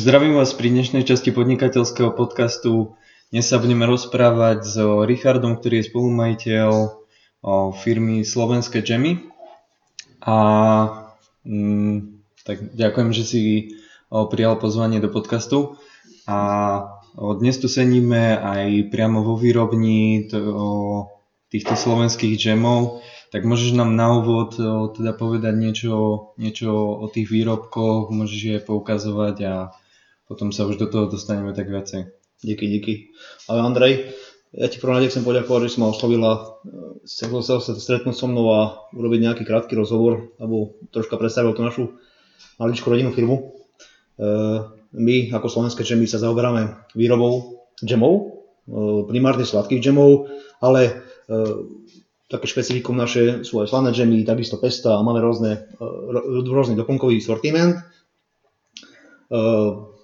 Zdravím vás pri dnešnej časti podnikateľského podcastu. Dnes sa budeme rozprávať s Richardom, ktorý je spolumajiteľ firmy Slovenské Jammy. A mm, tak ďakujem, že si prijal pozvanie do podcastu. A dnes tu sedíme aj priamo vo výrobni týchto slovenských džemov. Tak môžeš nám na úvod teda povedať niečo, niečo o tých výrobkoch, môžeš je poukazovať a potom sa už do toho dostaneme tak viacej. Díky, díky. Ale Andrej, ja ti prvom chcem poďakovať, že si ma oslovila. Chcel sa stretnúť so mnou a urobiť nejaký krátky rozhovor, alebo troška predstavil tú našu maličkú rodinnú firmu. E, my ako slovenské džemy sa zaoberáme výrobou džemov, e, primárne sladkých džemov, ale také špecifikum naše sú aj slané džemy, takisto pesta a máme rôzne, e, rôzny doplnkový sortiment.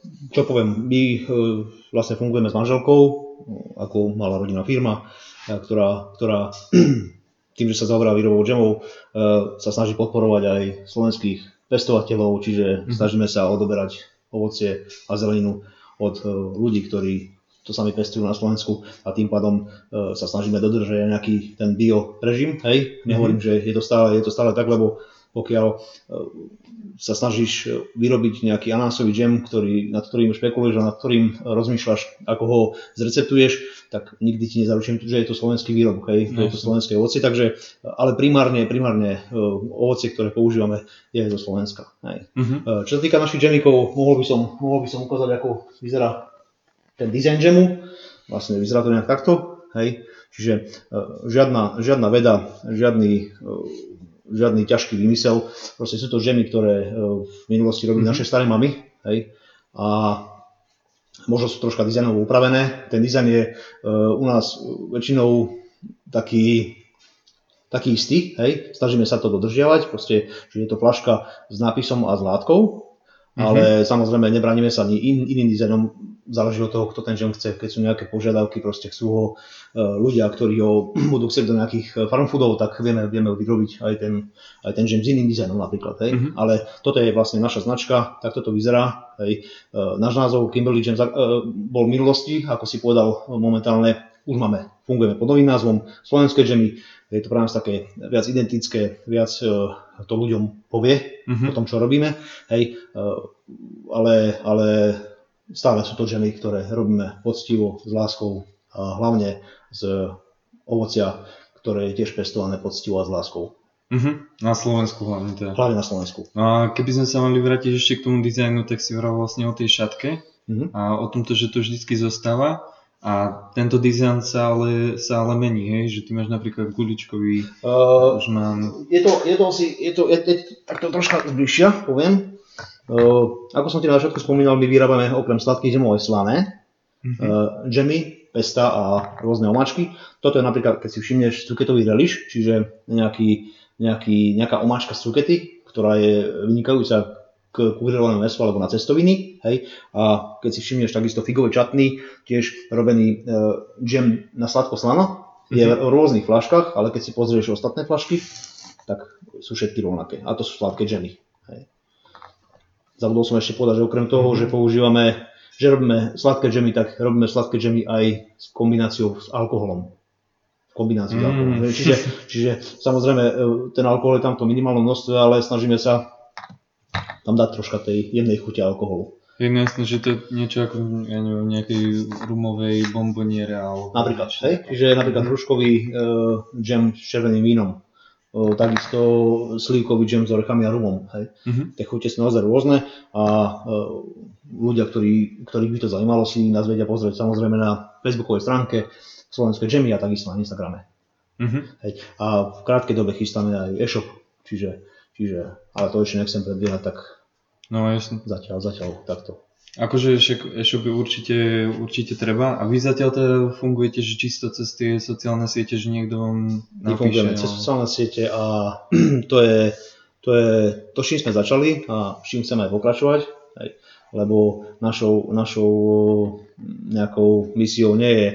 E, čo poviem, my e, vlastne fungujeme s manželkou, ako malá rodinná firma, ktorá, ktorá tým, že sa zaoberá výrobou džemov, sa snaží podporovať aj slovenských pestovateľov, čiže mm. snažíme sa odoberať ovocie a zeleninu od ľudí, ktorí to sami pestujú na Slovensku a tým pádom e, sa snažíme dodržať nejaký ten bio režim, hej, nehovorím, mm-hmm. že je to, stále, je to stále tak, lebo pokiaľ e, sa snažíš vyrobiť nejaký anánasový džem, ktorý, nad ktorým špekuluješ a nad ktorým rozmýšľaš, ako ho zreceptuješ, tak nikdy ti nezaručím, že je to slovenský výrobok, hej, že je to slovenské ovocie, takže, ale primárne, primárne e, ovocie, ktoré používame, je zo Slovenska. Hej. Mm-hmm. Čo sa týka našich džemikov, mohol by som, mohol by som ukázať, ako vyzerá ten dizajn džemu, vlastne vyzerá to nejak takto, hej, čiže žiadna, žiadna veda, žiadny, žiadny ťažký vymysel, proste sú to džemy, ktoré uh, v minulosti robili mm-hmm. naše staré mamy, hej, a možno sú troška dizajnovo upravené, ten dizajn je uh, u nás väčšinou taký, taký istý, hej, snažíme sa to dodržiavať, proste, že je to flaška s nápisom a s látkou, Mm-hmm. Ale samozrejme nebraníme sa ani in, iným dizajnom, záleží od toho, kto ten žem chce. Keď sú nejaké požiadavky, proste chcú ho uh, ľudia, ktorí ho budú chcieť do nejakých e, farm foodov, tak vieme, vieme vyrobiť aj ten, aj ten žem s iným dizajnom napríklad. Hej. Mm-hmm. Ale toto je vlastne naša značka, takto to vyzerá. Hej. Uh, náš názov Kimberly uh, bol v minulosti, ako si povedal momentálne, už máme, fungujeme pod novým názvom Slovenské džemy, je to pre nás také viac identické, viac to ľuďom povie mm-hmm. o tom, čo robíme, hej, e, ale, ale stále sú to ženy, ktoré robíme poctivo, s láskou a hlavne z ovocia, ktoré je tiež pestované poctivo a s láskou. Mm-hmm. Na Slovensku hlavne teda. Hlavne na Slovensku. No a keby sme sa mali vrátiť ešte k tomu dizajnu, tak si hovoril vlastne o tej šatke mm-hmm. a o tomto, že to vždycky zostáva. A tento dizajn sa ale, sa ale mení, hej? že ty máš napríklad guličkový, uh, už mám... Je to, je to asi, je to, je, je, tak to troška zbližšia, poviem. Uh, ako som ti na začiatku spomínal, my vyrábame okrem sladkých džemov aj slané, uh, džemy, pesta a rôzne omáčky. Toto je napríklad, keď si všimneš, cuketový reliš, čiže nejaký, nejaký, nejaká omáčka z cukety, ktorá je vynikajúca k kúrovanému mesu alebo na cestoviny. Hej. A keď si všimneš takisto figový čatný, tiež robený e, džem na sladko-slano, je mm-hmm. v rôznych flaškách, ale keď si pozrieš ostatné flašky, tak sú všetky rovnaké. A to sú sladké džemy. Hej. Zabudol som ešte povedať, že okrem toho, mm-hmm. že používame, že robíme sladké džemy, tak robíme sladké džemy aj s kombináciou s alkoholom kombináciu mm. Čiže, čiže samozrejme e, ten alkohol je tam to minimálne množstvo, ale snažíme sa tam dať troška tej jednej chute alkoholu. Je jasné, že to je niečo ako ja neviem, nejakej rumovej bomboniere alebo... Napríklad, hej? Čiže napríklad hruškový uh, džem s červeným vínom. Takisto slívkový džem s orechami a rumom. Hej? Uh-huh. Tie chute sú naozaj rôzne a uh, ľudia, ktorí, ktorých by to zaujímalo, si nás vedia pozrieť samozrejme na facebookovej stránke Slovenské džemy a takisto na Instagrame. Uh-huh. Hej? A v krátkej dobe chystáme aj e-shop, čiže, čiže ale to ešte nechcem predbiehať, tak No jasne. Zatiaľ, zatiaľ takto. Akože e-shopy určite, určite treba. A vy zatiaľ teda fungujete, že čisto cez tie sociálne siete, že niekto vám napíše? My cez sociálne siete a to je, to je to, čím sme začali a čím chceme aj pokračovať. Hej. Lebo našou, našou nejakou misiou nie je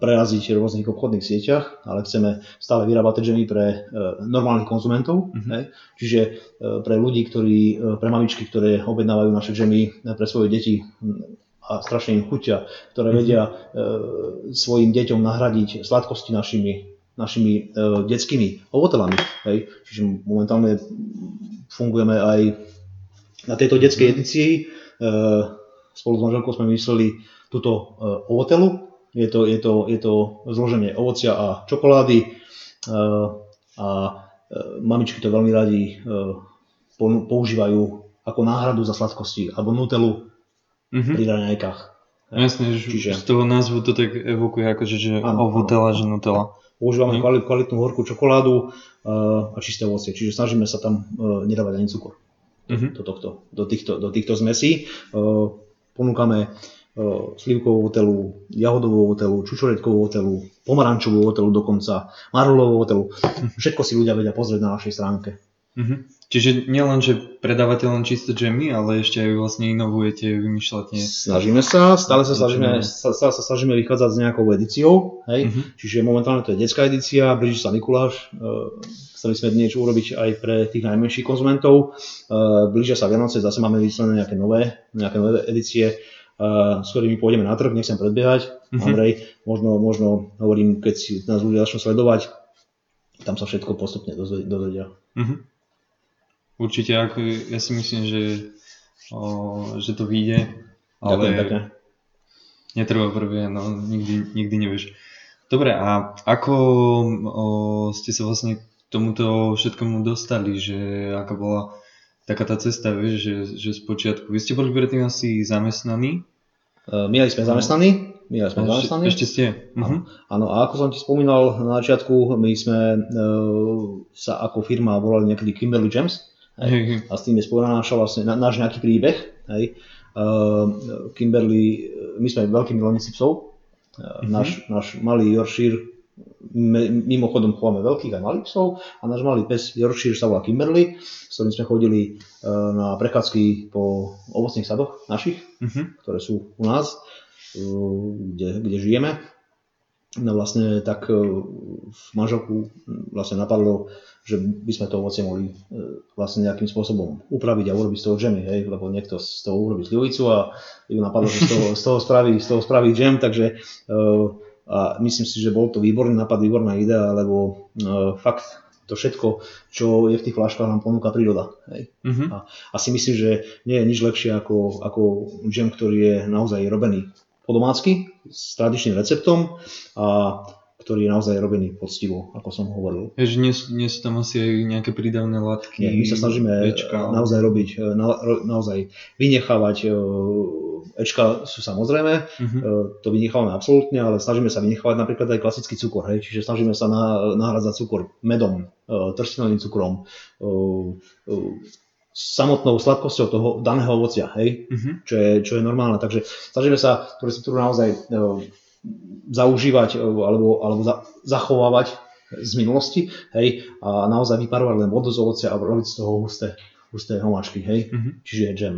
preraziť v rôznych obchodných sieťach, ale chceme stále vyrábať džemy pre normálnych konzumentov. Mm-hmm. Hej. Čiže pre ľudí, ktorí, pre mamičky, ktoré objednávajú naše džemy pre svoje deti a strašne im chutia, ktoré mm-hmm. vedia svojim deťom nahradiť sladkosti našimi našimi uh, detskými ovotelami. Hej. Čiže momentálne fungujeme aj na tejto detskej mhm. edícii. Uh, spolu s manželkou sme mysleli túto uh, ovotelu. Je to, je, to, je to zloženie ovocia a čokolády uh, a uh, mamičky to veľmi radi uh, používajú ako náhradu za sladkosti alebo nutelu mm-hmm. pri raňajkách. Jasne, že Čiže... z toho názvu to tak evokuje ako, že, že ovotela, že nutela. Používame mm. kvalitnú horkú čokoládu a čisté ovocie, čiže snažíme sa tam nedávať ani cukor mm-hmm. do, tohto, do, týchto, do týchto zmesí. Ponúkame slivkovú hotelu, jahodovú hotelu, čučoretkovú hotelu, pomarančovú hotelu dokonca, marolovú hotelu. Mm-hmm. Všetko si ľudia vedia pozrieť na našej stránke. Mm-hmm. Čiže nielen, že predávate len čisté džemy, ale ešte aj vlastne inovujete, vymýšľate. Snažíme sa, stále sa snažíme, stále sa snažíme vychádzať s nejakou edíciou, hej? Uh-huh. čiže momentálne to je detská edícia, blíži sa Mikuláš, uh, chceli sme niečo urobiť aj pre tých najmenších konzumentov, uh, blížia sa Vianoce, zase máme vyslené nejaké nové, nejaké nové edície, uh, s ktorými pôjdeme na trh, nechcem predbiehať, uh-huh. Andrej, možno, možno hovorím, keď si nás ľudia začnú sledovať, tam sa všetko postupne dozvedia. Uh-huh. Určite, ako ja si myslím, že, o, že to vyjde, ale Ďakujem, netreba prvé, no nikdy, nikdy nevieš. Dobre, a ako o, ste sa vlastne k tomuto všetkomu dostali, že aká bola taká tá cesta, vieš, že, že z počiatku, vy ste boli predtým asi zamestnaní? Uh, my sme zamestnaní, my sme ešte, zamestnaní. Ešte ste. Uh-huh. Áno, a ako som ti spomínal na začiatku, my sme uh, sa ako firma volali niekedy Kimberly Gems, Hej. A s tým je spojená naša vlastne, náš nejaký príbeh. Hej. Uh, Kimberly, my sme veľkí milovníci psov. Uh, mm-hmm. náš, náš malý Yorkshire, mimochodom chováme veľkých aj malých psov a náš malý pes Yorkshire sa volá Kimberly, s ktorým sme chodili uh, na prechádzky po ovocných sadoch našich, mm-hmm. ktoré sú u nás, uh, kde, kde žijeme. No vlastne tak uh, v manželku vlastne napadlo že by sme to ovocie mohli e, vlastne nejakým spôsobom upraviť a urobiť z toho džemy, hej, lebo niekto z toho urobí slivovicu a ju napadlo, že z toho, z toho, spraví, z toho spraví džem, takže uh, a myslím si, že bol to výborný nápad, výborná idea, lebo uh, fakt to všetko, čo je v tých flaškách, nám ponúka príroda. Hej. Uh-huh. A, a si myslím, že nie je nič lepšie ako, ako džem, ktorý je naozaj robený po domácky, s tradičným receptom a ktorý je naozaj robený poctivo, ako som hovoril. Je, že nie, nie sú tam asi aj nejaké prídavné látky? Nie, my sa snažíme Ečka, naozaj robiť, e, na, naozaj vynechávať, e, Ečka sú samozrejme, uh-huh. to vynechávame absolútne, ale snažíme sa vynechávať napríklad aj klasický cukor, hej, čiže snažíme sa na, nahradzať cukor medom, trstinovým cukrom, samotnou sladkosťou toho daného ovocia, hej, uh-huh. čo, je, čo je normálne. Takže snažíme sa tú receptúru naozaj zaužívať e, alebo, alebo za, zachovávať z minulosti, hej, a naozaj vyparovať len vodu z ovocia a robiť z toho husté, husté homáčky, hej, mm-hmm. čiže džem.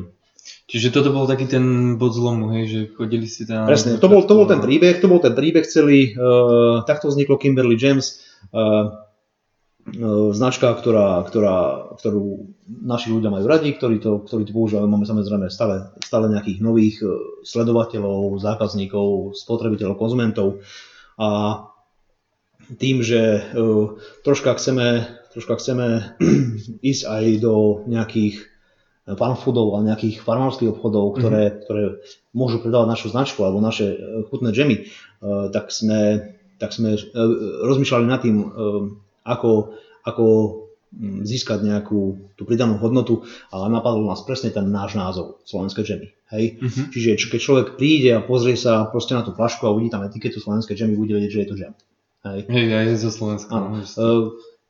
Čiže toto bol taký ten bod zlomu, hej, že chodili si tam... Presne, to bol, to bol ten príbeh, to bol ten príbeh celý, uh, takto vzniklo Kimberly Gems, uh, E, značka, ktorá, ktorá, ktorú naši ľudia majú radi, ktorí to, ktorí to používajú. Máme samozrejme stále, stále nejakých nových sledovateľov, zákazníkov, spotrebiteľov, konzumentov. A tým, že uh, troška chceme, troška chceme ísť aj do nejakých farmfoodov a nejakých farmárskych obchodov, ktoré, mm-hmm. ktoré môžu predávať našu značku alebo naše chutné džemy, uh, tak sme, tak sme uh, rozmýšľali nad tým, ako, ako mm, získať nejakú tú pridanú hodnotu, ale napadol nás presne ten náš názov, slovenské džemy. Hej? Uh-huh. Čiže keď človek príde a pozrie sa proste na tú flašku a uvidí tam etiketu slovenské džemy, bude vedieť, že je to džem. Hej, hej ja je zo Slovenska. Áno.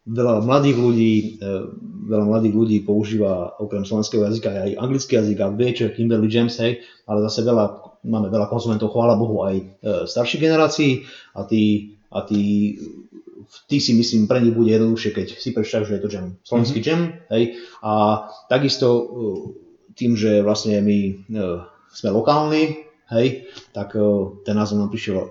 Veľa mladých ľudí, uh, veľa mladých ľudí používa okrem slovenského jazyka aj anglický jazyk a vie, čo je Kimberly James, hej, ale zase veľa, máme veľa konzumentov, chvála Bohu, aj uh, starších generácií a tí, a tí ty si myslím, pre nich bude jednoduchšie, keď si prečítaš, že je to jam, slovenský mm-hmm. jam, hej, a takisto uh, tým, že vlastne my sme lokálni, hej, tak ten názov nám prišiel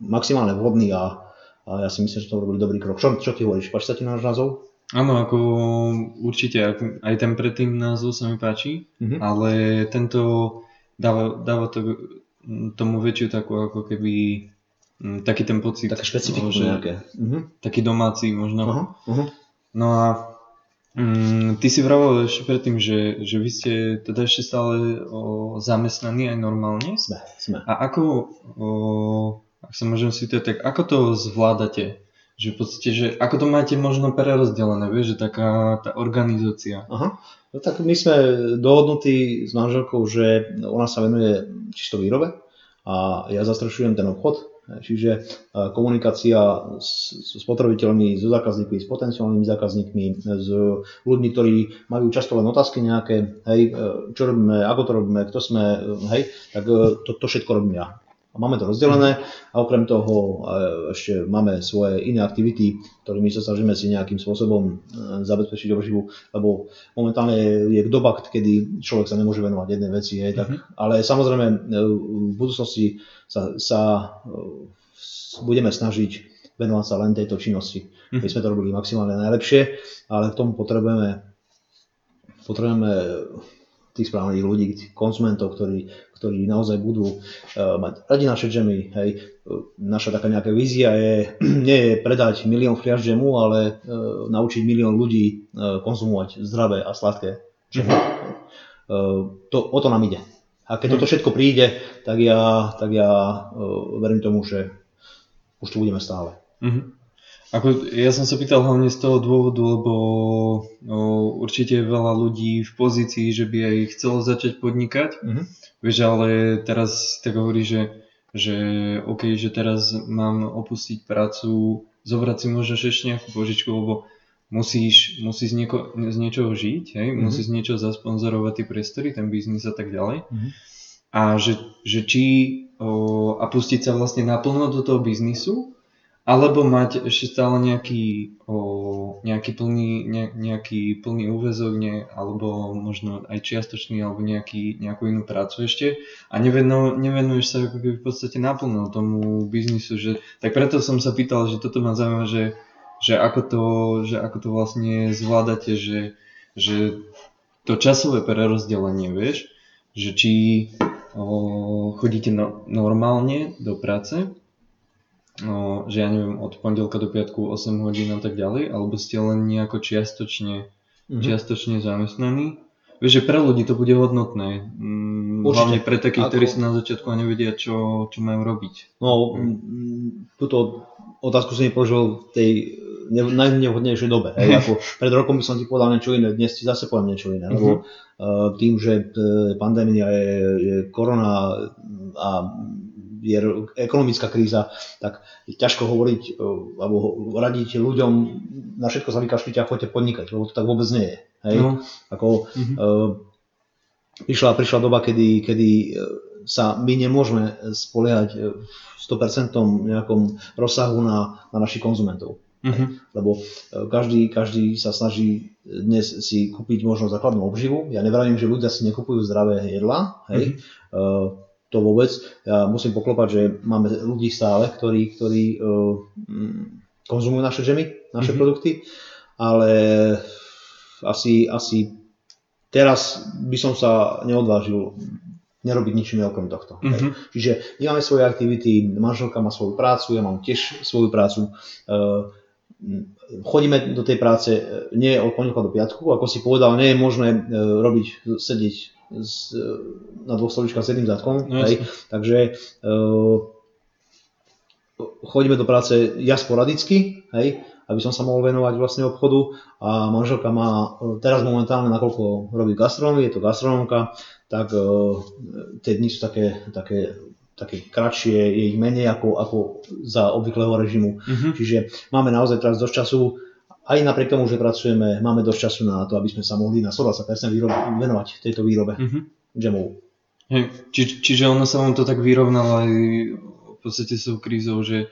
maximálne vhodný a, a ja si myslím, že to robili dobrý krok. Čo, čo ty hovoríš? Páči sa ti náš názov? Áno, ako určite, aj ten predtým názov sa mi páči, mm-hmm. ale tento dáva, dáva to, tomu väčšiu takú ako keby taký ten pocit, také špecifikum že, nejaké. Mm-hmm. Taký domáci možno. Uh-huh, uh-huh. No a mm, ty si vravel ešte predtým, že, že vy ste teda ešte stále o, zamestnaní aj normálne. Sme, sme. A ako, o, ak sa môžem to tak, ako to zvládate? Že v podstate, že ako to máte možno prerozdelené, vieš, že taká tá organizácia. Aha. No tak my sme dohodnutí s manželkou, že ona sa venuje čisto výrobe a ja zastrešujem ten obchod, čiže komunikácia s, spotrebiteľmi, so zákazníkmi, s potenciálnymi zákazníkmi, s ľuďmi, ktorí majú často len otázky nejaké, hej, čo robíme, ako to robíme, kto sme, hej, tak to, to všetko robím ja máme to rozdelené a okrem toho ešte máme svoje iné aktivity, ktorými sa snažíme si nejakým spôsobom e, zabezpečiť obživu, lebo momentálne je doba, kedy človek sa nemôže venovať jednej veci, hej, tak, mm-hmm. ale samozrejme e, v budúcnosti sa, sa e, budeme snažiť venovať sa len tejto činnosti. My sme to robili maximálne najlepšie, ale k tomu potrebujeme potrebujeme tých správnych ľudí, tých konzumentov, ktorí, ktorí naozaj budú uh, mať radi naše džemy. Hej. Naša taká nejaká vízia je, nie je predať milión fliaž džemu, ale uh, naučiť milión ľudí uh, konzumovať zdravé a sladké džemy. To, o to nám ide. A keď toto všetko príde, tak ja, tak ja verím tomu, že už tu budeme stále. Mm-hmm. Ako, ja som sa pýtal hlavne z toho dôvodu, lebo no, určite je veľa ľudí v pozícii, že by aj chcelo začať podnikať. Mm-hmm. Vieš, ale teraz tak hovorí, že, že OK, že teraz mám opustiť prácu, zobrať si možno ešte nejakú požičku, lebo musíš, musíš z, nieko, z niečoho žiť, hej? Mm-hmm. musíš z niečoho zasponzorovať tie priestory, ten biznis a tak ďalej. Mm-hmm. A že, že či o, a pustiť sa vlastne naplno do toho biznisu, alebo mať ešte stále nejaký, o, nejaký, plný, ne, nejaký plný úvezok, ne, alebo možno aj čiastočný, alebo nejaký, nejakú inú prácu ešte. A nevenu, nevenuješ sa ako v podstate naplno tomu biznisu, že, tak preto som sa pýtal, že toto ma zaujíma, že, že, ako to, že ako to vlastne zvládate, že, že to časové prerozdelenie, vieš, že či o, chodíte no, normálne do práce, že ja neviem, od pondelka do piatku 8 hodín a tak ďalej, alebo ste len nejako čiastočne, mm-hmm. čiastočne zamestnaní. Vieš, že pre ľudí to bude hodnotné. Mm. Hlavne pre takých, Ako... ktorí sa na začiatku nevedia, čo, čo majú robiť. No, mm. túto otázku som nepoložil v tej najnevhodnejšej dobe. Hej, ako pred rokom by som ti povedal niečo iné, dnes ti zase poviem niečo iné. Lebo uh, tým, že e, pandémia je, je korona a je ekonomická kríza, tak je ťažko hovoriť e, alebo radiť ľuďom, na všetko sa vykašľite a choďte podnikať, lebo to tak vôbec nie je. Hej? No. Ako, mm-hmm. uh, prišla, prišla doba, kedy, kedy e, sa my nemôžeme spoliehať v 100% nejakom rozsahu na, na našich konzumentov. Mm-hmm. Lebo každý, každý sa snaží dnes si kúpiť možno základnú obživu. Ja nevravím, že ľudia si nekupujú zdravé jedla, hej. Mm-hmm. Uh, to vôbec. Ja musím poklopať, že máme ľudí stále, ktorí, ktorí uh, konzumujú naše žemy, naše mm-hmm. produkty, ale asi, asi teraz by som sa neodvážil nerobiť nič iné okrem tohto. Mm-hmm. Čiže my máme svoje aktivity, manželka má svoju prácu, ja mám tiež svoju prácu. Uh, chodíme do tej práce nie od pondelka do piatku, ako si povedal, nie je možné robiť, sedieť s, na dvoch stoličkách s jedným zadkom. No, hej. Takže uh, chodíme do práce ja sporadicky, hej, aby som sa mohol venovať vlastne obchodu a manželka má e, teraz momentálne, nakoľko robí gastronomii, je to gastronomka, tak uh, tie dni sú také, také také kratšie, je ich menej ako, ako za obvyklého režimu. Mm-hmm. Čiže máme naozaj teraz dosť času aj napriek tomu, že pracujeme, máme dosť času na to, aby sme sa mohli na 120% výrobe, venovať tejto výrobe mm-hmm. džemov. Hej, či, čiže ono sa vám to tak vyrovnalo aj v podstate s tou krízou, že,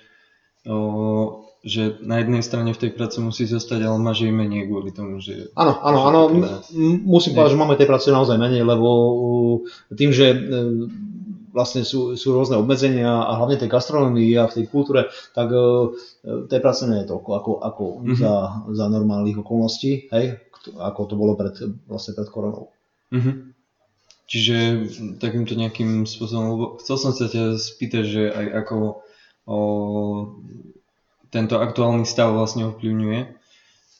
o, že na jednej strane v tej práci musí zostať, ale máš jej menej kvôli tomu, že... Áno, áno, áno, musím povedať, že máme tej práce naozaj menej, lebo tým, že e, vlastne sú, sú rôzne obmedzenia a hlavne tej gastronomii a v tej kultúre, tak uh, tej práce nie je toľko ako, ako mm-hmm. za, za normálnych okolností, hej, ako to bolo pred, vlastne pred koronou. Mm-hmm. Čiže takýmto nejakým spôsobom, lebo chcel som sa ťa spýtať, že aj ako o, tento aktuálny stav vlastne ovplyvňuje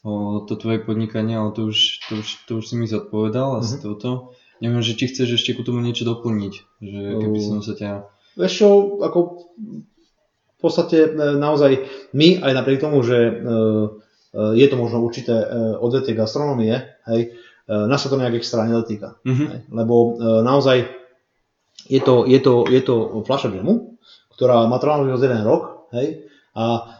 o, to tvoje podnikanie, ale to už, to už, to už si mi zodpovedal asi mm-hmm. toto. Neviem, že či chceš ešte ku tomu niečo doplniť, že keby som sa ťa... Vieš čo, ako v podstate e, naozaj my, aj napriek tomu, že e, e, je to možno určité odvetie gastronomie, hej, nás sa to nejak extra nedotýka. Mm-hmm. Hej, lebo naozaj je to, je to, je to fľaša džemu, ktorá má trvalosť jeden rok, hej, a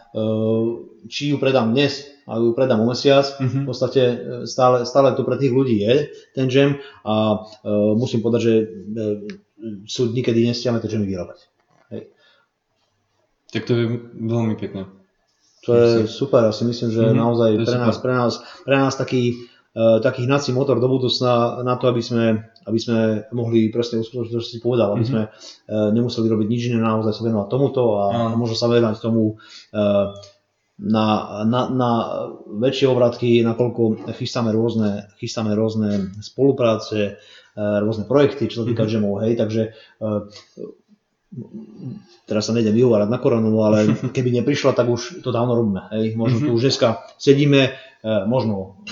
či ju predám dnes, a ju predám o mesiac, mm-hmm. v podstate e, stále, stále to pre tých ľudí je ten džem a uh, musím povedať, že uh, sú dní, kedy nestiame tie džemy vyrábať. Hej. Tak to je veľmi pekné. To je super, ja si myslím, že mm-hmm. naozaj pre nás, pre nás, pre nás taký, uh, taký hnací motor do budúcna na to, aby sme, aby sme mohli presne uskutočniť, čo si povedal, aby mm-hmm. sme uh, nemuseli robiť nič iné, naozaj sa venovať tomuto a mm. možno sa venovať tomu uh, na, na, na väčšie obratky, nakoľko chystáme rôzne, chystáme rôzne spolupráce, e, rôzne projekty, čo sa týka mm-hmm. hej, takže e, teraz sa nejdem vyhovárať na koronu, ale keby neprišla, tak už to dávno robíme, hej, možno mm-hmm. tu už dneska sedíme, e, možno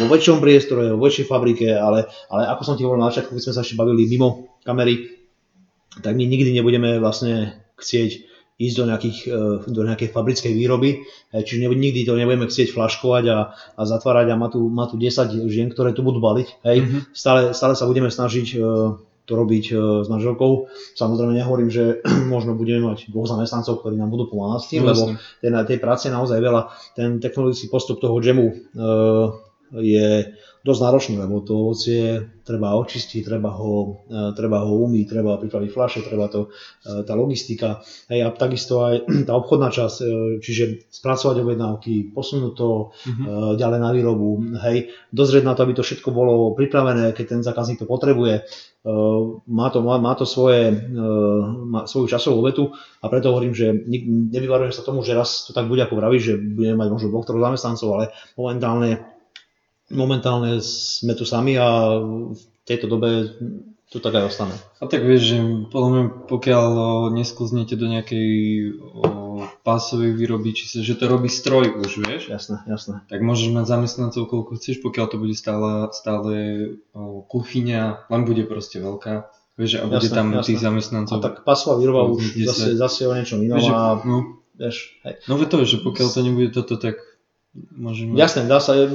vo väčšom priestore, vo väčšej fabrike, ale, ale ako som ti hovoril na začiatku, keď sme sa ešte bavili mimo kamery, tak my nikdy nebudeme vlastne chcieť ísť do, nejakých, e, do nejakej fabrickej výroby, e, čiže nikdy to nebudeme chcieť flaškovať a, a zatvárať a má tu, má tu 10 žien, ktoré tu budú baliť. Hej. Mm-hmm. Stále, stále sa budeme snažiť e, to robiť s manželkou. Samozrejme nehovorím, že možno budeme mať dvoch zamestnancov, ktorí nám budú pomáhať s tým, no, lebo tej, tej práce je naozaj veľa. Ten technologický postup toho džemu je dosť náročný, lebo to ovocie. Treba očistiť, treba ho, e, treba ho umyť, treba pripraviť fľaše, treba to, e, tá logistika, hej, a takisto aj tá obchodná časť, e, čiže spracovať objednávky, posunúť to mm-hmm. ďalej na výrobu, hej, dozrieť na to, aby to všetko bolo pripravené, keď ten zákazník to potrebuje, má to, má, má to svoje, má svoju časovú obetu a preto hovorím, že nevyvarujem sa tomu, že raz to tak bude, ako vravíš, že budeme mať možno dvoch, troch zamestnancov, ale momentálne momentálne sme tu sami a v tejto dobe tu tak aj ostane. A tak vieš, že podľa mňa, pokiaľ nesklznete do nejakej o, pásovej výroby, či sa, že to robí stroj už, vieš? Jasné, jasné. Tak môžeš mať zamestnancov koľko chceš, pokiaľ to bude stále, stále o, kuchyňa, len bude proste veľká. Vieš, a bude jasné, tam jasné. tých zamestnancov. A tak pásová výroba už zase, zase o niečom inom vieš, a no, vieš, hej. No to, že pokiaľ to nebude toto, tak Môžeme... Jasné, dá sa, je,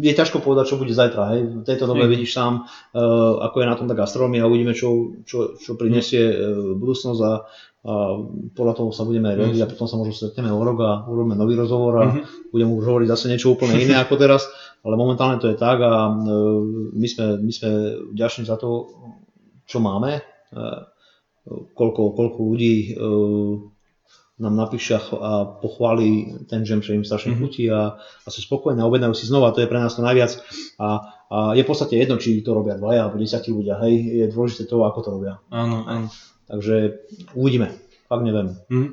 je ťažko povedať, čo bude zajtra. Hej. V tejto dobe vidíš sám, uh, ako je na tom tá gastronomia a uvidíme, čo, čo, čo prinesie uh, budúcnosť a, a podľa toho sa budeme riadiť a potom sa možno stretneme o rok a urobíme nový rozhovor a uh-huh. budeme už hovoriť zase niečo úplne iné ako teraz, ale momentálne to je tak a uh, my, sme, my sme vďační za to, čo máme, uh, koľko, koľko ľudí uh, nám napíše a pochváli ten džem, že im strašne mm-hmm. chutí a, a sú spokojní a objednajú si znova, to je pre nás to najviac. A, a je v podstate jedno, či to robia dvaja alebo desiatí ľudia, hej, je dôležité to, ako to robia. Áno, áno. Takže uvidíme, fakt neviem. Mm-hmm.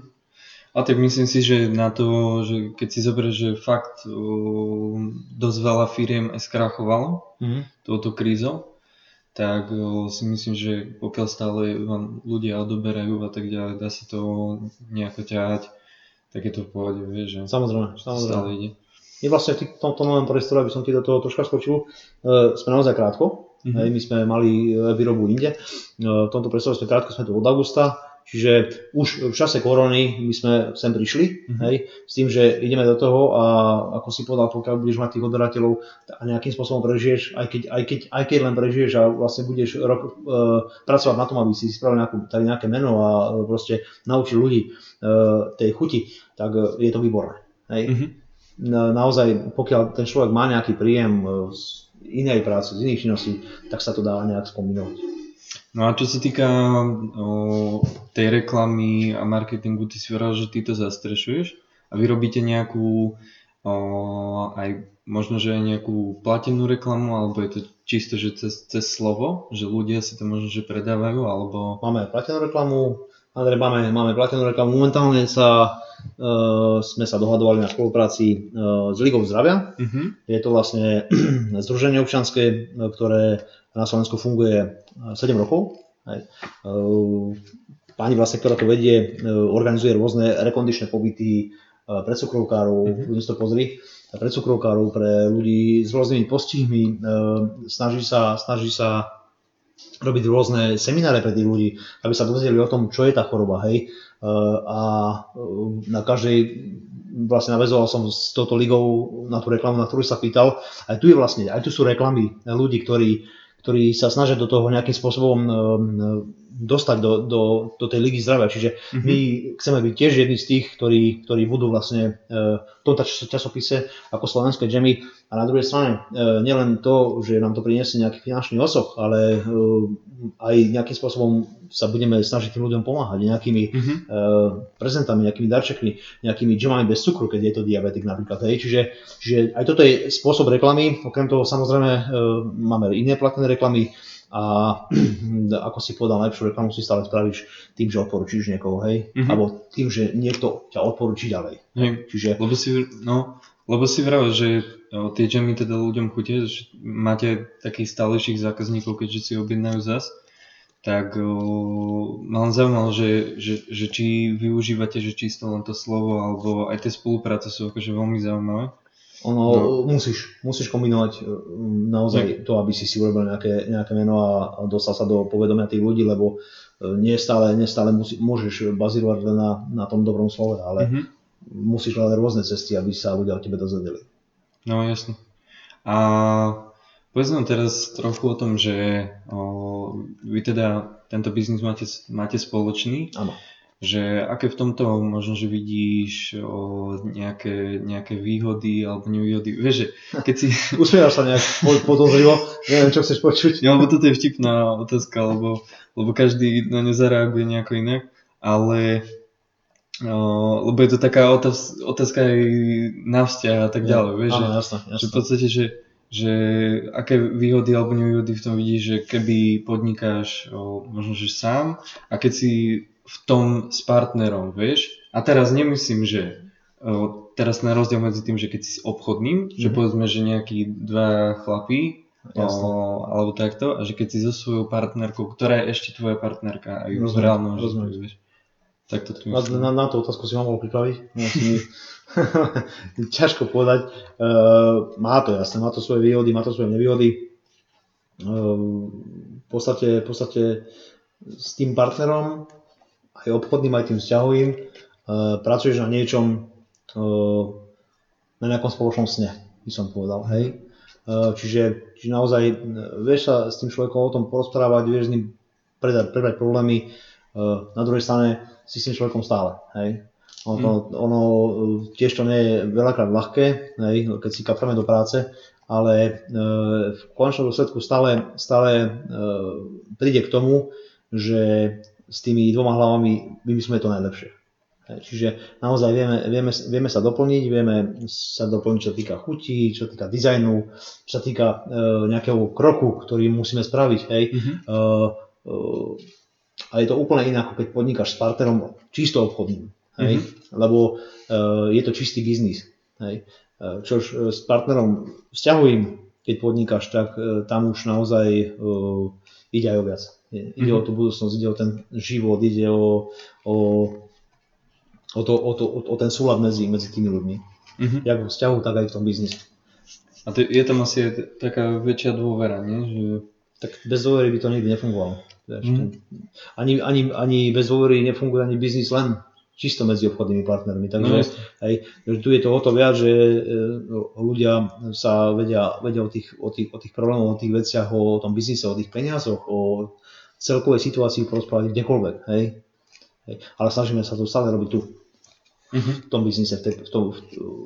A tak myslím si, že na to, že keď si zoberieš, že fakt uh, dosť veľa firiem skrachovalo mm-hmm. touto krízou, tak si myslím, že pokiaľ stále vám ľudia odoberajú a tak ďalej, dá sa to nejako ťahať, tak je to v pohode, vieš, že samozrejme, samozrejme. stále ide. My vlastne v tomto novom priestore, aby som ti do toho troška skočil, uh, sme naozaj krátko, mm-hmm. my sme mali e, výrobu inde, v tomto priestore sme krátko, sme tu od augusta, Čiže už v čase korony my sme sem prišli, mm-hmm. hej, s tým, že ideme do toho a ako si povedal, pokiaľ budeš mať tých odberateľov a nejakým spôsobom prežiješ, aj keď, aj keď, aj keď len prežiješ a vlastne budeš rok e, pracovať na tom, aby si spravil nejakú, tady nejaké meno a e, proste naučil ľudí e, tej chuti, tak e, je to výborné. Hej. Mm-hmm. Na, naozaj, pokiaľ ten človek má nejaký príjem e, z inej práce, z iných činností, tak sa to dá nejak skombinovať. No a čo sa týka o, tej reklamy a marketingu, ty si hovoril, že ty to zastrešuješ a vy robíte nejakú o, aj možno, že aj nejakú platenú reklamu, alebo je to čisto, že cez, cez slovo, že ľudia si to možno, že predávajú, alebo... Máme platenú reklamu, Andrej, máme, máme platenú reklamu. Momentálne sa, uh, sme sa dohadovali na spolupráci uh, s Ligou zdravia. Uh-huh. Je to vlastne združenie občianske, ktoré na Slovensku funguje 7 rokov. Hej. Uh, pani vlastne, ktorá to vedie, organizuje rôzne rekondičné pobyty pre cukrovkárov, mm-hmm. ľudí to pozri, pre cukrovkárov, pre ľudí s rôznymi postihmi, snaží sa, snaží sa robiť rôzne semináre pre tých ľudí, aby sa dozvedeli o tom, čo je tá choroba, hej. A na každej, vlastne navezoval som s touto ligou na tú reklamu, na ktorú sa pýtal. Aj tu je vlastne, aj tu sú reklamy ľudí, ktorí, ktorí sa snažia do toho nejakým spôsobom dostať do, do, do tej ligy zdravia. Čiže mm-hmm. my chceme byť tiež jedni z tých, ktorí, ktorí budú vlastne e, v tomto časopise ako slovenské džemy. A na druhej strane, e, nielen to, že nám to priniesie nejaký finančný osoch, ale e, aj nejakým spôsobom sa budeme snažiť tým ľuďom pomáhať nejakými mm-hmm. prezentami, nejakými darčekmi, nejakými džemami bez cukru, keď je to diabetik napríklad. Hej. Čiže, čiže aj toto je spôsob reklamy. Okrem toho samozrejme máme iné platné reklamy, a ako si povedal, najlepšiu reklamu si stále spravíš tým, že odporučíš niekoho, hej, mm-hmm. alebo tým, že niekto ťa odporučí ďalej. Hej. Čiže... Lebo si, no, lebo si vravel, že o, tie džemy teda ľuďom chutia, že máte takých stálejších zákazníkov, keďže si objednajú zas, tak o, ma len zaujímalo, že, že, že či využívate, že čisto len to slovo, alebo aj tie spolupráce sú akože veľmi zaujímavé. Ono, no. musíš, musíš kombinovať e, naozaj no. to, aby si si urobil nejaké, nejaké meno a, dostal sa do povedomia tých ľudí, lebo e, nie stále, nie stále musí, môžeš bazírovať len na, na tom dobrom slove, ale mm-hmm. musíš hľadať rôzne cesty, aby sa ľudia o tebe dozvedeli. No jasne. A povedz nám teraz trochu o tom, že o, vy teda tento biznis máte, máte spoločný. Áno že aké v tomto možno, že vidíš o nejaké, nejaké výhody alebo nevýhody. Vieš, že keď si... Usmievaš sa nejak podozrivo, neviem, čo chceš počuť. Ja, lebo toto je vtipná otázka, lebo, lebo každý na ňu zareaguje nejako inak, ale lebo je to taká otáz, otázka aj na vzťah a tak ďalej, vieš, áno, že, jasné, jasné. že v podstate, že, že aké výhody alebo nevýhody v tom vidíš, že keby podnikáš o, možno, že sám a keď si v tom s partnerom, vieš. A teraz nemyslím, že o, teraz na rozdiel medzi tým, že keď si obchodným, mm-hmm. že mhm. povedzme, že nejakí dva chlapí, o, alebo takto, a že keď si so svojou partnerkou, ktorá je ešte tvoja partnerka, aj v reálnom živote, vieš. Tak to na, na, na tú otázku si mám mohol pripraviť. ťažko povedať. Uh, má to jasné, má to svoje výhody, má to svoje nevýhody. Uh, v, podstate, v podstate s tým partnerom aj obchodným, aj tým vzťahovým, e, pracuješ na niečom, e, na nejakom spoločnom sne, by som povedal, hej. E, čiže, čiže naozaj vieš sa s tým človekom o tom porozprávať, vieš s ním predať, predať problémy, na druhej strane si s tým človekom stále, hej. Ono, to, mm. ono tiež to nie je veľakrát ľahké, hej, keď si kapráme do práce, ale v končnom dôsledku stále, stále príde k tomu, že s tými dvoma hlavami vymyslíme to najlepšie. Čiže naozaj vieme, vieme, vieme sa doplniť, vieme sa doplniť, čo týka chutí, čo týka dizajnu, čo sa týka uh, nejakého kroku, ktorý musíme spraviť. Hej. Mm-hmm. Uh, uh, a je to úplne iné, ako keď podnikáš s partnerom čisto obchodným. Hej. Mm-hmm. Lebo uh, je to čistý biznis. Hej. Uh, čož s partnerom vzťahujem, keď podnikáš, tak uh, tam už naozaj uh, ide aj o viac. Ide mm-hmm. o tú budúcnosť, ide o ten život, ide o, o, o, to, o, to, o, o ten súlad medzi, medzi tými ľuďmi. Mm-hmm. Jak v vzťahu, tak aj v tom biznise. A to, je tam asi taká väčšia dôvera, nie? Že... Tak bez dôvery by to nikdy nefungovalo. Mm-hmm. Ani, ani, ani bez dôvery nefunguje ani biznis len čisto medzi obchodnými partnermi. Takže no, hej, tu je to o to viac, že e, ľudia sa vedia, vedia o, tých, o, tých, o tých problémoch, o tých veciach, o tom biznise, o tých peniazoch, o celkovej situácii porozprávať kdekoľvek, hej. hej. Ale snažíme sa to stále robiť tu, uh-huh. v tom biznise, v tej, v tom,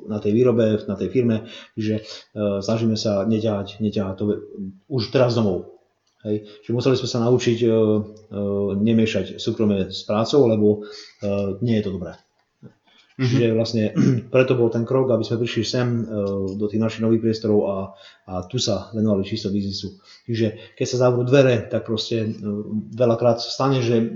na tej výrobe, na tej firme, že uh, snažíme sa neťahať, neťahať to už teraz domov. Hej. Čiže museli sme sa naučiť uh, uh, nemiešať súkromie s prácou, lebo uh, nie je to dobré. Mm-hmm. Čiže vlastne preto bol ten krok, aby sme prišli sem uh, do tých našich nových priestorov a, a tu sa venovali čisto biznisu. Čiže keď sa zavrú dvere, tak proste uh, veľakrát stane, že, uh,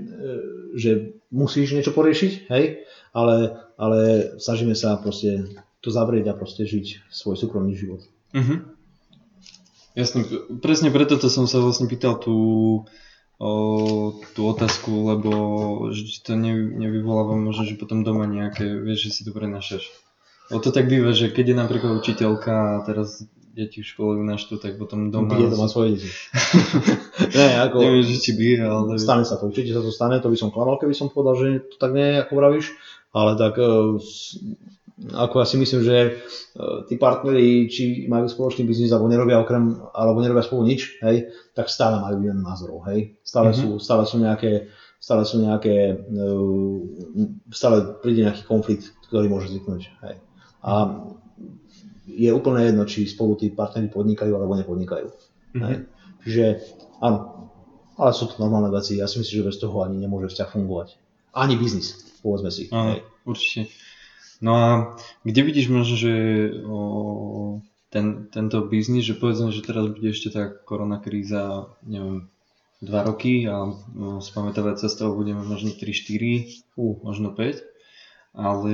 že musíš niečo poriešiť, hej, ale, ale snažíme sa proste to zavrieť a proste žiť svoj súkromný život. Mm-hmm. Jasne, presne preto to som sa vlastne pýtal tú, o, tú otázku, lebo že to ne, nevyvoláva možno, že potom doma nejaké, vieš, že si to prenašaš. O to tak býva, že keď je napríklad učiteľka a teraz deti v škole naštú, tak potom doma... Bije doma svoje deti. ne, ako... Neviem, že či bije, ale... Stane sa to, určite sa to stane, to by som klamal, keby som povedal, že to tak nie je, ako vravíš, ale tak uh, ako ja si myslím, že e, tí partneri, či majú spoločný biznis, alebo nerobia okrem, alebo nerobia spolu nič, hej, tak stále majú jeden názorov, hej. Stále, mm-hmm. sú, stále sú nejaké, stále sú nejaké, e, stále príde nejaký konflikt, ktorý môže vzniknúť, hej. A je úplne jedno, či spolu tí partneri podnikajú alebo nepodnikajú. Mm-hmm. Hej. Čiže áno, ale sú to normálne veci. Ja si myslím, že bez toho ani nemôže vzťah fungovať. Ani biznis, povedzme si. Áno, určite. No a kde vidíš možno, že o, ten, tento biznis, že povedzme, že teraz bude ešte tá korona kríza, neviem, dva roky a no, spamätávať sa z toho budeme možno 3-4, možno 5. Ale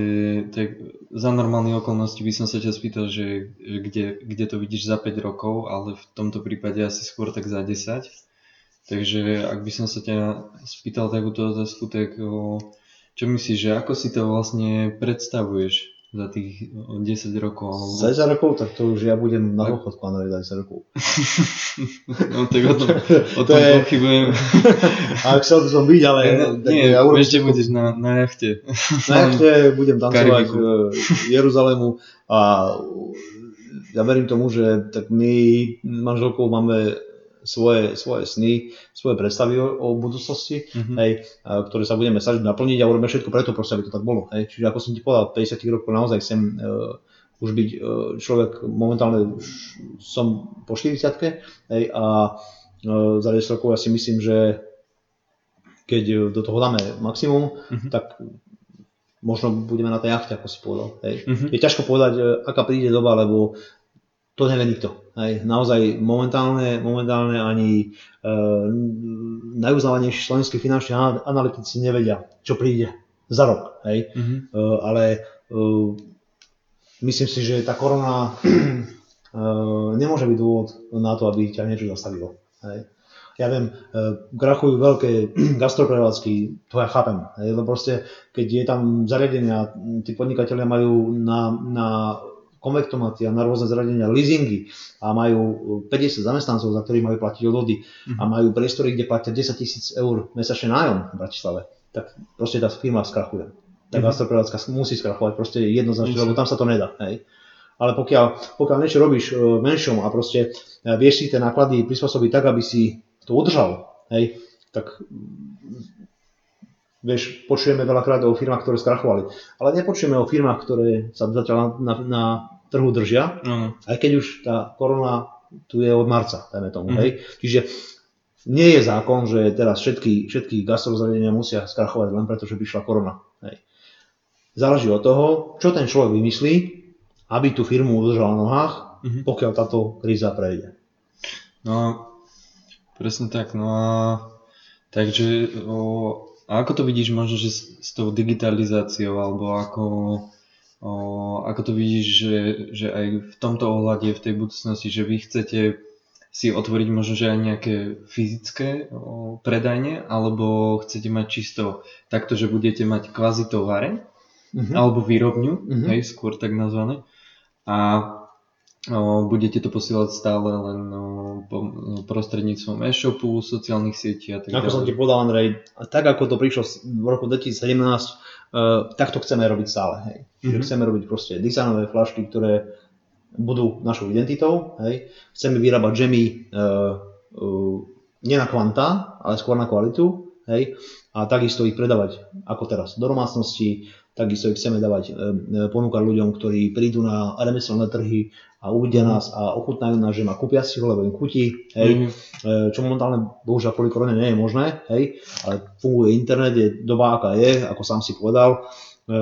tak za normálne okolnosti by som sa ťa spýtal, že kde, kde to vidíš za 5 rokov, ale v tomto prípade asi skôr tak za 10. Takže ak by som sa ťa spýtal takúto otázku, tak o, čo myslíš, že ako si to vlastne predstavuješ za tých 10 rokov? Alebo... Za 10 rokov, tak to už ja budem na dôchodku a za 10 rokov. no tak o tom, o tom je... pochybujem. a chcel by som byť, ale... Ja, nie, ja urobím... ešte budeš na, na jachte. Na jachte budem tancovať v Jeruzalému a ja verím tomu, že tak my manželkou máme svoje, svoje sny, svoje predstavy o, o budúcnosti, mm-hmm. hej, ktoré sa budeme snažiť naplniť a urobíme všetko preto, proste, aby to tak bolo. Hej. Čiže ako som ti povedal, 50 rokov naozaj chcem uh, už byť uh, človek, momentálne už som po 40 hej, a uh, za 10 rokov ja si myslím, že keď do toho dáme maximum, mm-hmm. tak možno budeme na tej jachte, ako si povedal. Hej. Mm-hmm. Je ťažko povedať, aká príde doba, lebo to nevie nikto. Hej. Naozaj momentálne, momentálne ani e, najuznávanejší slovenskí finanční analytici nevedia, čo príde za rok. Hej. Mm-hmm. E, ale e, myslím si, že tá korona e, nemôže byť dôvod na to, aby ťa niečo zastavilo. Hej. Ja viem, e, krachujú veľké gastroprevádzky, to ja chápem. Hej, lebo proste, keď je tam zariadenia, tí podnikatelia majú na, na konvektomaty a na rôzne zradenia leasingy a majú 50 zamestnancov, za ktorých majú platiť odvody a mhm. majú priestory, kde platia 10 tisíc eur mesačne nájom v Bratislave, tak proste tá firma skrachuje. Tá mm-hmm. gastroprevádzka musí skrachovať, proste jednoznačne, lebo tam sa to nedá. Hej. Ale pokiaľ, pokiaľ niečo robíš v menšom a proste e, vieš si tie náklady prispôsobiť tak, aby si to udržal, hej, tak vieš, počujeme veľakrát o firmách, ktoré skrachovali. Ale nepočujeme o firmách, ktoré sa zatiaľ na, na, na trhu držia, uh-huh. aj keď už tá korona tu je od marca, dajme tomu, uh-huh. hej. Čiže nie je zákon, že teraz všetky, všetky gastrozariadenia musia skrachovať len preto, že by šla korona. Hej. Záleží od toho, čo ten človek vymyslí, aby tú firmu udržal na nohách, uh-huh. pokiaľ táto kríza prejde. No, presne tak. No a takže o, a ako to vidíš možno, že s, s tou digitalizáciou, alebo ako O, ako to vidíš, že, že aj v tomto ohľade, v tej budúcnosti, že vy chcete si otvoriť možno, že aj nejaké fyzické o, predajne, alebo chcete mať čisto takto, že budete mať kvazi továreň, uh-huh. alebo výrobňu, uh-huh. hej, skôr tak nazvané. A budete to posielať stále len prostredníctvom e-shopu, sociálnych sietí a tak ďalej. Ako som ti povedal, Andrej, tak ako to prišlo v roku 2017, Uh, takto chceme robiť stále. Hej. Mm-hmm. chceme robiť proste dizajnové flašky, ktoré budú našou identitou. Hej. Chceme vyrábať džemy uh, uh, nie na kvanta, ale skôr na kvalitu. Hej. A takisto ich predávať ako teraz do domácnosti, takisto ich chceme dávať, uh, ponúkať ľuďom, ktorí prídu na remeselné trhy a uvidia nás a ochutnajú nás, že ma kúpia si ho, lebo im chutí, hej, mm. čo momentálne bohužiaľ kvôli korone nie je možné, hej, ale funguje internet, je doba aká je, ako sám si povedal, e,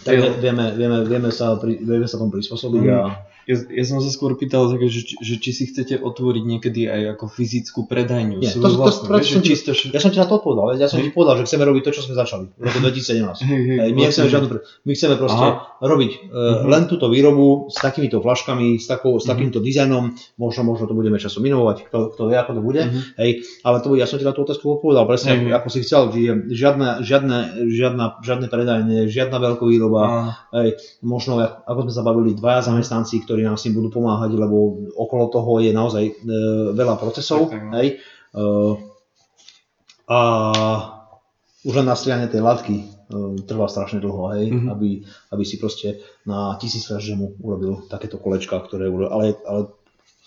Tak vieme, vieme, vieme, sa, vieme sa tomu prispôsobiť Mm. a Ja, ja som sa skôr pýtal, také, že, či- že či si chcete otvoriť niekedy aj ako fyzickú predajňu. Nie, to- to- vlastnú, to- vieš, že to- čisto... ja som ti na to odpovedal, ja som Hej. ti povedal, že chceme robiť to, čo sme začali v roku 2017. Hej, hej, Hej, my, vlastne, žiadnu, pre- my chceme proste Aha. robiť uh, len túto výrobu s takýmito flaškami, s, takou, s Mhm. takýmto dizajnom, možno, možno to budeme časom inovovať, kto, kto vie, ako to bude, Mhm. hej, ale to, ja som ti na tú otázku odpovedal presne, hej. ako si chcel, žiadne, žiadne, žiadna, žiadne predajne, žiadna veľkovýroba, Áno. hej, možno, ako sme sa bavili, dvaja zamestnanci, ktorí nám s tým budú pomáhať, lebo okolo toho je naozaj e, veľa procesov, Tak, no. hej, e, a už len nastrianie tej látky e, trvá strašne dlho, hej, Mhm. aby, aby si proste na tisíc džemu urobil takéto kolečka, ktoré urobil, ale, ale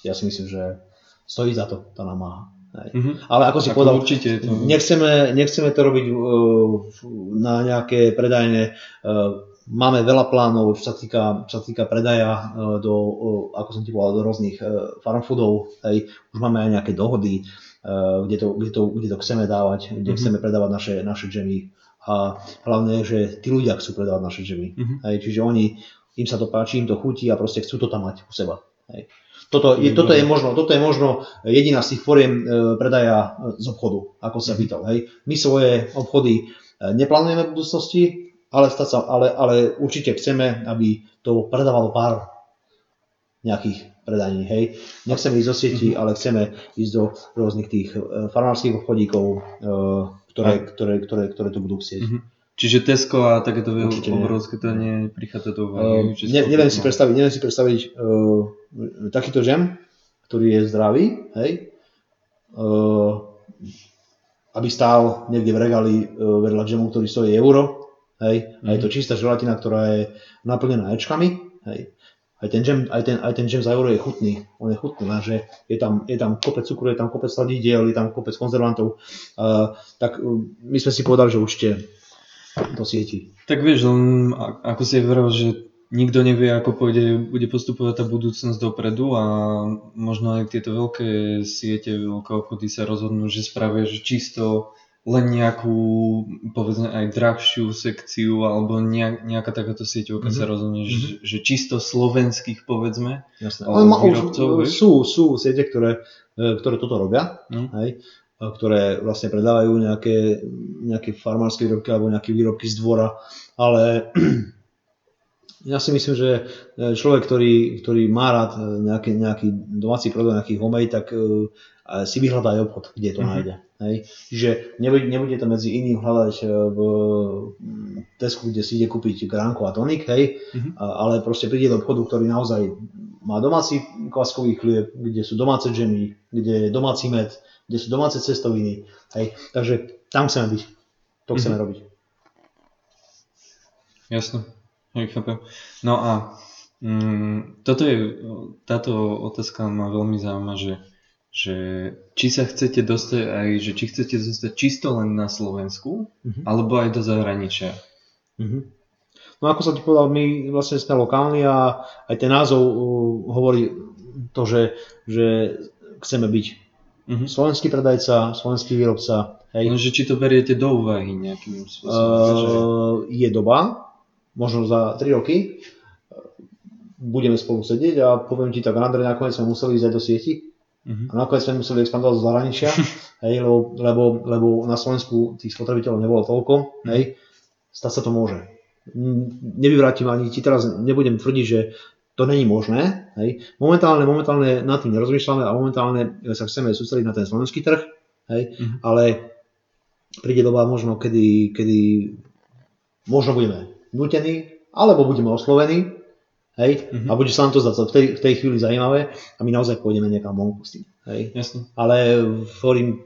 ja si myslím, že stojí za to tá námaha. Hej. Mhm. Ale ako si Ako povedal, určite to... nechceme, nechceme to robiť uh, na nejaké predajne. Uh, máme veľa plánov, čo sa týka, čo sa týka predaja uh, do, ako som ti povedal, do rôznych uh, farm foodov. Hej. Už máme aj nejaké dohody, uh, kde, to, kde, to, kde to chceme dávať, kde Mhm. chceme predávať naše, naše džemy. A hlavne, že tí ľudia chcú predávať naše džemy. Mhm. Hej. Čiže oni, im sa to páči, im to chutí a proste chcú to tam mať u seba. Hej. Toto, je, toto, je možno, toto je možno jediná z tých foriem e, predaja e, z obchodu, ako sa pýtal. Hej. My svoje obchody e, neplánujeme v budúcnosti, ale, stať sa, ale, ale určite chceme, aby to predávalo pár nejakých predajní. Hej. Nechceme ísť do sieti, ale chceme ísť do rôznych tých e, farmárskych obchodíkov, e, ktoré, ktoré, ktoré, ktoré to budú chcieť. Mhm. Čiže Tesco a takéto Určite obrovské to neprichádza do Uh, úvahy. že ne, neviem, si predstaviť, neviem si predstaviť uh, takýto džem, ktorý je zdravý, hej, uh, aby stál niekde v regáli uh, vedľa džemu, ktorý stojí euro, hej, a je to čistá želatina, ktorá je naplnená ečkami, hej. Aj ten, džem, aj, ten, aj ten džem za euro je chutný, on je chutný, lenže je tam, je tam kopec cukru, je tam kopec sladidiel, je tam kopec konzervantov, uh, tak uh, my sme si povedali, že určite do sieti. Tak vieš, len ako si vravel, že nikto nevie, ako pôjde, bude postupovať tá budúcnosť dopredu a možno aj tieto veľké siete, veľké obchody sa rozhodnú, že spravia že čisto len nejakú, povedzme aj drahšiu sekciu alebo nejak, nejaká takáto sieťovka Mhm. sa rozhodne, že, že čisto slovenských povedzme. Jasné. Alebo Ale ma, už, výrobcov, vieš? sú, sú siete, ktoré, e, ktoré toto robia, No. hej, e, ktoré vlastne predávajú nejaké, nejaké farmárske výrobky alebo nejaké výrobky z dvora, ale ja si myslím, že e, človek, ktorý, ktorý má rád e, nejaký, nejaký domáci produkt, nejaký homemade, tak a si vyhľadá aj obchod, kde to Mhm. nájde. Hej. Čiže nebude, nebude to medzi iným hľadať v mm, Tesku, kde si ide kúpiť gránko a tonik, hej, Mhm. a, ale proste príde do obchodu, ktorý naozaj má domáci kvaskový chlieb, kde sú domáce džemy, kde je domáci med, kde sú domáce cestoviny. Hej. Takže tam chceme byť. To chceme Mhm. robiť. Jasno, chápem. No a mm, toto je, táto otázka ma veľmi zaujíma, že, že či sa chcete dostať aj, že či chcete zostať čisto len na Slovensku, Mhm. alebo aj do zahraničia. Mhm. No ako som ti povedal, my vlastne sme lokálni a aj ten názov uh, hovorí to, že, že chceme byť Mhm. slovenský predajca, slovenský výrobca. Hej. No, že či to beriete do úvahy nejakým spôsobom. že... Uh, je doba, možno za 3 roky, budeme spolu sedieť a poviem ti tak, Andrej, nakoniec sme museli ísť aj do sieti Mhm. a nakoniec sme museli expandovať do zahraničia, hej, lebo, lebo, lebo na Slovensku tých spotrebiteľov nebolo toľko, hej, stať sa to môže. Nevyvrátim ani ti teraz, nebudem tvrdiť, že to není možné. Hej. Momentálne, momentálne nad tým nerozmýšľame a momentálne sa chceme sústrediť na ten slovenský trh, hej, Mhm. ale príde doba možno, kedy, kedy možno budeme nutení, alebo budeme oslovení, hej, Mhm. a bude sa nám to zdať v tej, v tej chvíli zaujímavé a my naozaj pôjdeme niekam vonku s tým. Hej. Jasno. Ale hovorím,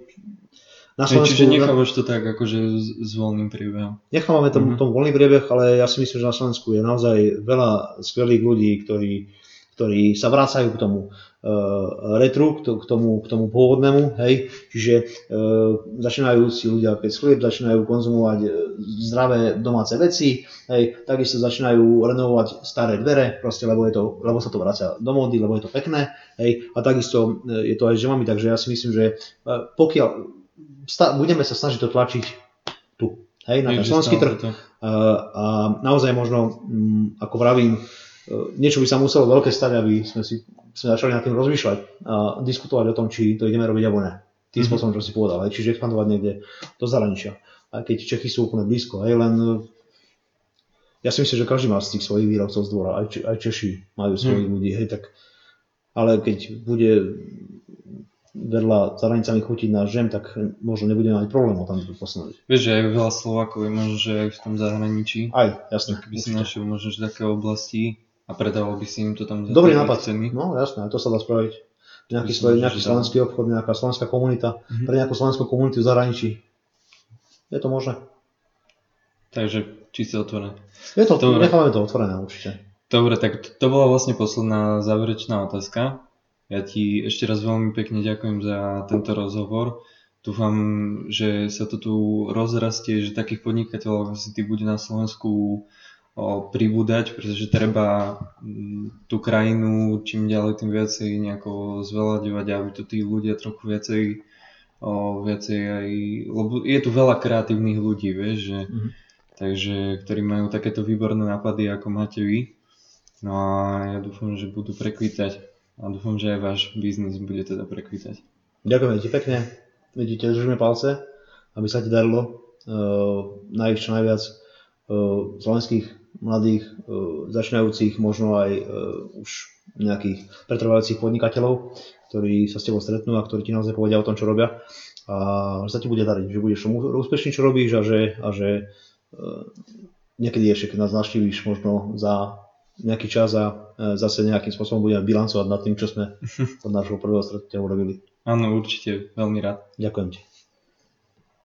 na Slovensku... čiže nechávaš to tak akože s, s voľným priebehom. Nechávame tomu, Mhm. tomu voľný priebeh, ale ja si myslím, že na Slovensku je naozaj veľa skvelých ľudí, ktorí, ktorí sa vracajú k tomu uh, retru, k, to, k, tomu, k tomu pôvodnému, hej, čiže uh, začínajú si ľudia piec chlieb, začínajú konzumovať uh, zdravé domáce veci, hej, takisto začínajú renovovať staré dvere, proste, lebo, je to, lebo sa to vracia do módy, lebo je to pekné, hej, a takisto je to aj s žemami, takže ja si myslím, že pokiaľ budeme sa snažiť to tlačiť tu, hej, na ten slovenský trh. A, a naozaj možno, mm, ako pravím, e, niečo by sa muselo veľké stať, aby sme si sme začali nad tým rozmýšľať a diskutovať o tom, či to ideme robiť alebo ne. Tým Mhm. spôsobom, čo si povedal, aj, čiže expandovať niekde do zahraničia. Aj keď Čechy sú úplne blízko, hej, len e, ja si myslím, že každý má z tých svojich výrobcov z dvora, aj, Če- aj Češi majú svojich Mhm. ľudí, hej, tak ale keď bude vedľa za hranicami chutiť náš žem, tak možno nebudeme mať problém ho tam posunúť. Vieš, že aj veľa Slovákov je možno, že aj v tom zahraničí. Aj, jasné. Keby si našiel možno, že také oblasti a predával by si im to tam za Dobrý nápad. ceny. No jasné, to sa dá spraviť. Nejaký, Myslím, svoj, nejaký slovenský obchod, nejaká slovenská komunita, Mhm. pre nejakú slovenskú komunitu v zahraničí. Je to možné. Takže číslo otvorené. Je to, Dobre. necháme to otvorené určite. Dobre, tak to, to bola vlastne posledná záverečná otázka. Ja ti ešte raz veľmi pekne ďakujem za tento rozhovor. Dúfam, že sa to tu rozrastie, že takých podnikateľov asi ty bude na Slovensku pribúdať, pretože treba mm, tú krajinu čím ďalej tým viacej nejako zvelaďovať, aby to tí ľudia trochu viacej, o, viacej aj, lebo je tu veľa kreatívnych ľudí, vieš, že, Mhm. takže, ktorí majú takéto výborné nápady, ako máte vy. No a ja dúfam, že budú prekvítať a dúfam, že aj váš biznis bude teda prekvítať. Ďakujeme ti pekne. Vidíte, držíme palce, aby sa ti darilo uh, nájsť čo najviac uh, slovenských mladých, uh, začínajúcich, možno aj uh, už nejakých pretrvajúcich podnikateľov, ktorí sa s tebou stretnú a ktorí ti naozaj povedia o tom, čo robia. A že sa ti bude dariť, že budeš úspešný, čo robíš a že, a že uh, niekedy ešte, keď nás navštívíš možno za nejaký čas a e, zase nejakým spôsobom budeme bilancovať nad tým, čo sme od nášho prvého stretnutia urobili. Áno, určite, veľmi rád. Ďakujem ti.